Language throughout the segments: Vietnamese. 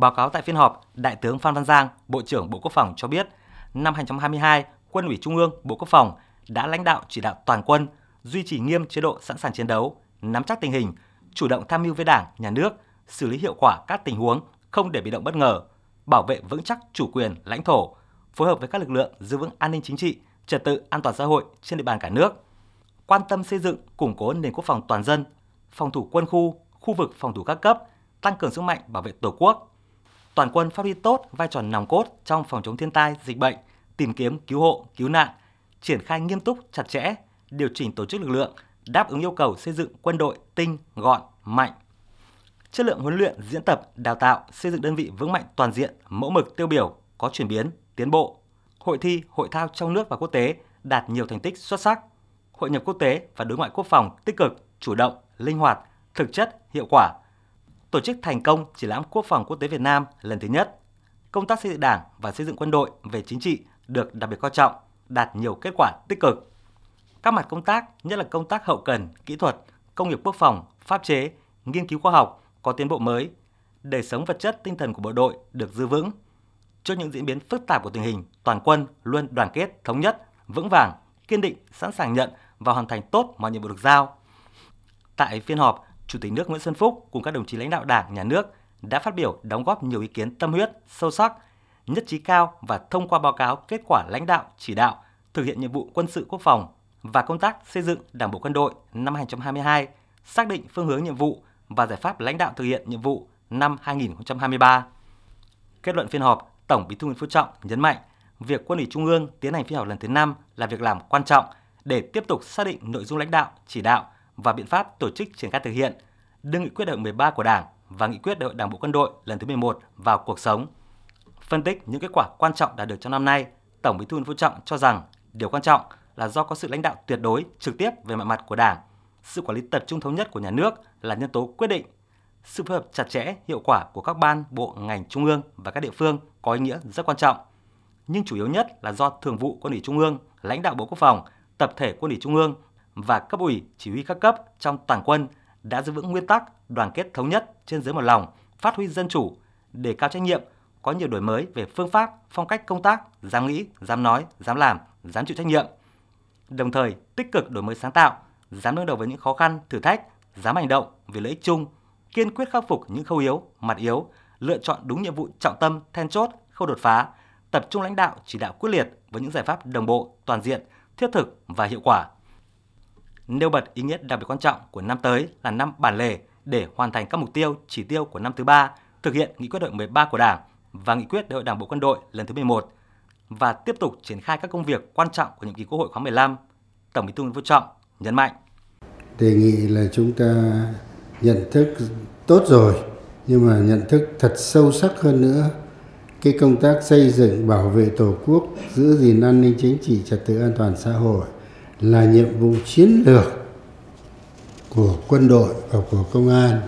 Báo cáo tại phiên họp, Đại tướng Phan Văn Giang, Bộ trưởng Bộ Quốc phòng cho biết, năm 2022, Quân ủy Trung ương, Bộ Quốc phòng đã lãnh đạo chỉ đạo toàn quân duy trì nghiêm chế độ sẵn sàng chiến đấu, nắm chắc tình hình, chủ động tham mưu với Đảng, Nhà nước, xử lý hiệu quả các tình huống, không để bị động bất ngờ, bảo vệ vững chắc chủ quyền, lãnh thổ, phối hợp với các lực lượng giữ vững an ninh chính trị, trật tự an toàn xã hội trên địa bàn cả nước, quan tâm xây dựng, củng cố nền quốc phòng toàn dân, phòng thủ quân khu, khu vực phòng thủ các cấp, tăng cường sức mạnh bảo vệ Tổ quốc. Toàn quân phát huy tốt vai trò nòng cốt trong phòng chống thiên tai, dịch bệnh, tìm kiếm, cứu hộ, cứu nạn, triển khai nghiêm túc, chặt chẽ, điều chỉnh tổ chức lực lượng, đáp ứng yêu cầu xây dựng quân đội tinh, gọn, mạnh. Chất lượng huấn luyện, diễn tập, đào tạo, xây dựng đơn vị vững mạnh toàn diện, mẫu mực tiêu biểu, có chuyển biến, tiến bộ. Hội thi, hội thao trong nước và quốc tế đạt nhiều thành tích xuất sắc. Hội nhập quốc tế và đối ngoại quốc phòng tích cực, chủ động, linh hoạt, thực chất, hiệu quả. Tổ chức thành công triển lãm quốc phòng quốc tế Việt Nam lần thứ nhất. Công tác xây dựng Đảng và xây dựng quân đội về chính trị được đặc biệt coi trọng, đạt nhiều kết quả tích cực. Các mặt công tác, nhất là công tác hậu cần, kỹ thuật, công nghiệp quốc phòng, pháp chế, nghiên cứu khoa học có tiến bộ mới. Đời sống vật chất tinh thần của bộ đội được giữ vững. Trước những diễn biến phức tạp của tình hình, toàn quân luôn đoàn kết, thống nhất, vững vàng, kiên định, sẵn sàng nhận và hoàn thành tốt mọi nhiệm vụ được giao. Tại phiên họp, Chủ tịch nước Nguyễn Xuân Phúc cùng các đồng chí lãnh đạo Đảng, Nhà nước đã phát biểu đóng góp nhiều ý kiến tâm huyết, sâu sắc, nhất trí cao và thông qua báo cáo kết quả lãnh đạo, chỉ đạo thực hiện nhiệm vụ quân sự quốc phòng và công tác xây dựng Đảng bộ quân đội năm 2022, xác định phương hướng nhiệm vụ và giải pháp lãnh đạo thực hiện nhiệm vụ năm 2023. Kết luận phiên họp, Tổng Bí thư Nguyễn Phú Trọng nhấn mạnh việc Quân ủy Trung ương tiến hành phiên họp lần thứ 5 là việc làm quan trọng để tiếp tục xác định nội dung lãnh đạo, chỉ đạo và biện pháp tổ chức triển khai thực hiện, đưa nghị quyết đại hội 13 của Đảng và nghị quyết đại hội Đảng bộ quân đội lần thứ 11 vào cuộc sống. Phân tích những kết quả quan trọng đạt được trong năm nay, Tổng Bí thư Nguyễn Phú Trọng cho rằng điều quan trọng là do có sự lãnh đạo tuyệt đối, trực tiếp về mọi mặt của Đảng, sự quản lý tập trung thống nhất của nhà nước là nhân tố quyết định. Sự phối hợp chặt chẽ, hiệu quả của các ban, bộ, ngành trung ương và các địa phương có ý nghĩa rất quan trọng. Nhưng chủ yếu nhất là do Thường vụ Quân ủy Trung ương, lãnh đạo Bộ Quốc phòng, tập thể Quân ủy Trung ương và cấp ủy chỉ huy các cấp trong toàn quân đã giữ vững nguyên tắc đoàn kết thống nhất trên dưới một lòng, phát huy dân chủ, đề cao trách nhiệm, có nhiều đổi mới về phương pháp, phong cách công tác, dám nghĩ, dám nói, dám làm, dám chịu trách nhiệm. Đồng thời tích cực đổi mới sáng tạo, dám đương đầu với những khó khăn, thử thách, dám hành động vì lợi ích chung, kiên quyết khắc phục những khâu yếu, mặt yếu, lựa chọn đúng nhiệm vụ trọng tâm, then chốt, khâu đột phá, tập trung lãnh đạo chỉ đạo quyết liệt với những giải pháp đồng bộ, toàn diện, thiết thực và hiệu quả nêu bật ý nghĩa đặc biệt quan trọng của năm tới là năm bản lề để hoàn thành các mục tiêu, chỉ tiêu của năm thứ ba, thực hiện nghị quyết đại hội 13 của Đảng và nghị quyết đại hội Đảng bộ quân đội lần thứ 11 và tiếp tục triển khai các công việc quan trọng của nhiệm kỳ Quốc hội khóa 15. Tổng Bí thư Nguyễn Phú Trọng nhấn mạnh: Đề nghị là chúng ta nhận thức tốt rồi nhưng mà nhận thức thật sâu sắc hơn nữa cái công tác xây dựng bảo vệ tổ quốc giữ gìn an ninh chính trị trật tự an toàn xã hội là nhiệm vụ chiến lược của quân đội và của công an.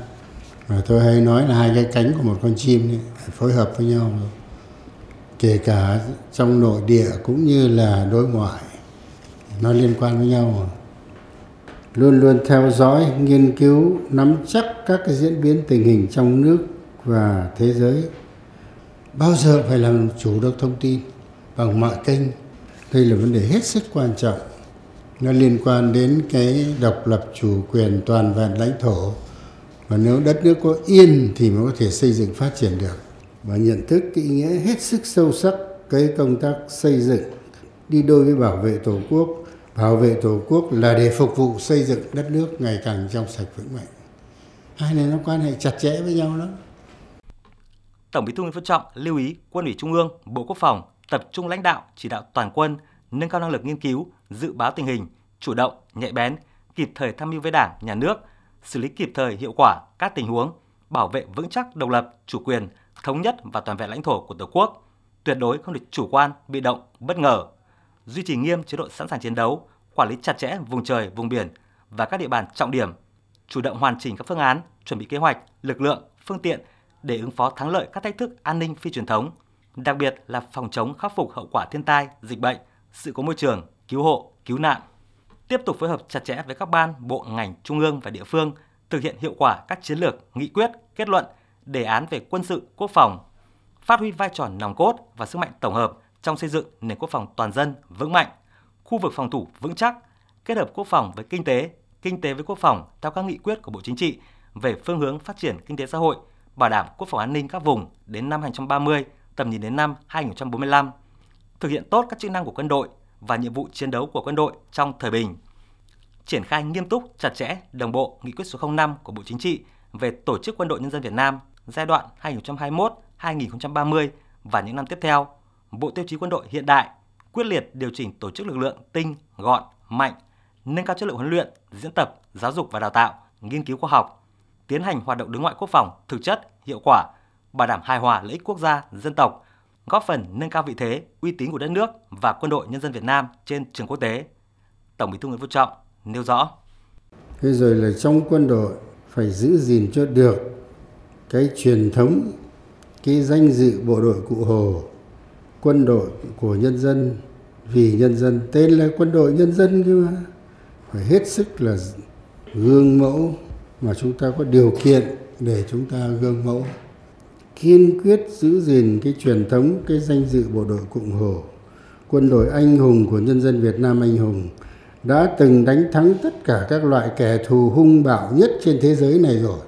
Và tôi hay nói là hai cái cánh của một con chim ấy, phải phối hợp với nhau. Kể cả trong nội địa cũng như là đối ngoại nó liên quan với nhau. Luôn luôn theo dõi nghiên cứu nắm chắc các cái diễn biến tình hình trong nước và thế giới. Bao giờ phải làm chủ được thông tin bằng mọi kênh. Đây là vấn đề hết sức quan trọng nó liên quan đến cái độc lập chủ quyền toàn vẹn lãnh thổ. Và nếu đất nước có yên thì mới có thể xây dựng phát triển được. Và nhận thức cái ý nghĩa hết sức sâu sắc cái công tác xây dựng đi đôi với bảo vệ tổ quốc. Bảo vệ tổ quốc là để phục vụ xây dựng đất nước ngày càng trong sạch vững mạnh. Hai này nó quan hệ chặt chẽ với nhau lắm. Tổng Bí thư Nguyễn Phú Trọng lưu ý Quân ủy Trung ương, Bộ Quốc phòng tập trung lãnh đạo chỉ đạo toàn quân nâng cao năng lực nghiên cứu, dự báo tình hình, chủ động, nhạy bén, kịp thời tham mưu với Đảng, Nhà nước, xử lý kịp thời hiệu quả các tình huống, bảo vệ vững chắc độc lập, chủ quyền, thống nhất và toàn vẹn lãnh thổ của Tổ quốc, tuyệt đối không được chủ quan, bị động, bất ngờ, duy trì nghiêm chế độ sẵn sàng chiến đấu, quản lý chặt chẽ vùng trời, vùng biển và các địa bàn trọng điểm, chủ động hoàn chỉnh các phương án, chuẩn bị kế hoạch, lực lượng, phương tiện để ứng phó thắng lợi các thách thức an ninh phi truyền thống, đặc biệt là phòng chống khắc phục hậu quả thiên tai, dịch bệnh, sự cố môi trường, cứu hộ, cứu nạn. Tiếp tục phối hợp chặt chẽ với các ban, bộ, ngành, trung ương và địa phương thực hiện hiệu quả các chiến lược, nghị quyết, kết luận đề án về quân sự quốc phòng, phát huy vai trò nòng cốt và sức mạnh tổng hợp trong xây dựng nền quốc phòng toàn dân vững mạnh, khu vực phòng thủ vững chắc, kết hợp quốc phòng với kinh tế, kinh tế với quốc phòng theo các nghị quyết của Bộ Chính trị về phương hướng phát triển kinh tế xã hội, bảo đảm quốc phòng an ninh các vùng đến năm 2030, tầm nhìn đến năm 2045, thực hiện tốt các chức năng của quân đội và nhiệm vụ chiến đấu của quân đội trong thời bình, triển khai nghiêm túc, chặt chẽ, đồng bộ nghị quyết số 05 của Bộ Chính trị về tổ chức quân đội nhân dân Việt Nam giai đoạn 2021-2030 và những năm tiếp theo, bộ tiêu chí quân đội hiện đại, quyết liệt điều chỉnh tổ chức lực lượng tinh, gọn, mạnh, nâng cao chất lượng huấn luyện, diễn tập, giáo dục và đào tạo, nghiên cứu khoa học, tiến hành hoạt động đối ngoại quốc phòng thực chất, hiệu quả, bảo đảm hài hòa lợi ích quốc gia, dân tộc, góp phần nâng cao vị thế, uy tín của đất nước và quân đội nhân dân Việt Nam trên trường quốc tế. Tổng Bí thư Nguyễn Phú Trọng nêu rõ. Thế rồi là trong quân đội phải giữ gìn cho được cái truyền thống, cái danh dự bộ đội cụ Hồ, quân đội của nhân dân, vì nhân dân, tên là quân đội nhân dân cơ mà. Phải hết sức là gương mẫu mà chúng ta có điều kiện để chúng ta gương mẫu kiên quyết giữ gìn cái truyền thống, cái danh dự bộ đội Cộng Hồ. Quân đội anh hùng của nhân dân Việt Nam anh hùng đã từng đánh thắng tất cả các loại kẻ thù hung bạo nhất trên thế giới này rồi.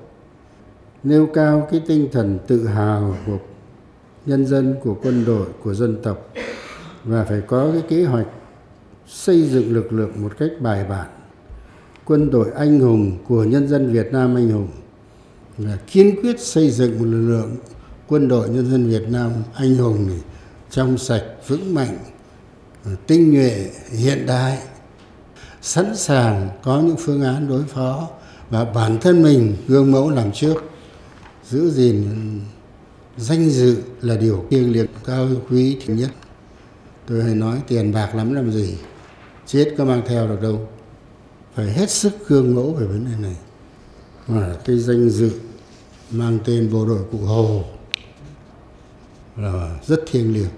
Nêu cao cái tinh thần tự hào của nhân dân, của quân đội, của dân tộc và phải có cái kế hoạch xây dựng lực lượng một cách bài bản. Quân đội anh hùng của nhân dân Việt Nam anh hùng là kiên quyết xây dựng một lực lượng quân đội nhân dân Việt Nam anh hùng này trong sạch vững mạnh, tinh nhuệ, hiện đại, sẵn sàng có những phương án đối phó và bản thân mình gương mẫu làm trước. Giữ gìn, danh dự là điều thiêng liêng, cao quý thứ nhất. Tôi hay nói tiền bạc lắm làm gì, chết có mang theo được đâu. Phải hết sức gương mẫu về vấn đề này. Mà cái danh dự mang tên bộ đội cụ hồ là rất thiêng liêng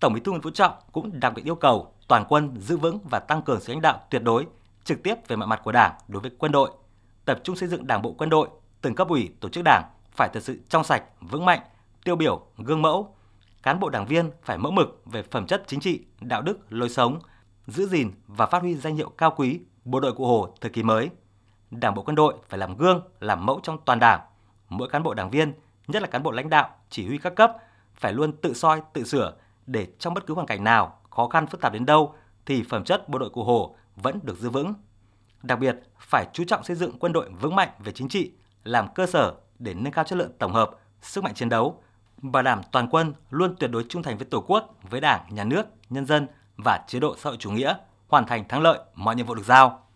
Tổng Bí thư Nguyễn Phú Trọng cũng đặc biệt yêu cầu toàn quân giữ vững và tăng cường sự lãnh đạo tuyệt đối trực tiếp về mọi mặt của Đảng đối với quân đội, tập trung xây dựng Đảng bộ quân đội, từng cấp ủy, tổ chức Đảng phải thật sự trong sạch, vững mạnh, tiêu biểu, gương mẫu. Cán bộ đảng viên phải mẫu mực về phẩm chất chính trị, đạo đức, lối sống, giữ gìn và phát huy danh hiệu cao quý bộ đội cụ Hồ thời kỳ mới. Đảng bộ quân đội phải làm gương, làm mẫu trong toàn Đảng. Mỗi cán bộ đảng viên, nhất là cán bộ lãnh đạo, chỉ huy các cấp phải luôn tự soi, tự sửa để trong bất cứ hoàn cảnh nào, khó khăn phức tạp đến đâu thì phẩm chất bộ đội cụ Hồ vẫn được giữ vững. Đặc biệt, phải chú trọng xây dựng quân đội vững mạnh về chính trị, làm cơ sở để nâng cao chất lượng tổng hợp, sức mạnh chiến đấu, bảo đảm toàn quân luôn tuyệt đối trung thành với Tổ quốc, với Đảng, Nhà nước, nhân dân và chế độ xã hội chủ nghĩa, hoàn thành thắng lợi mọi nhiệm vụ được giao.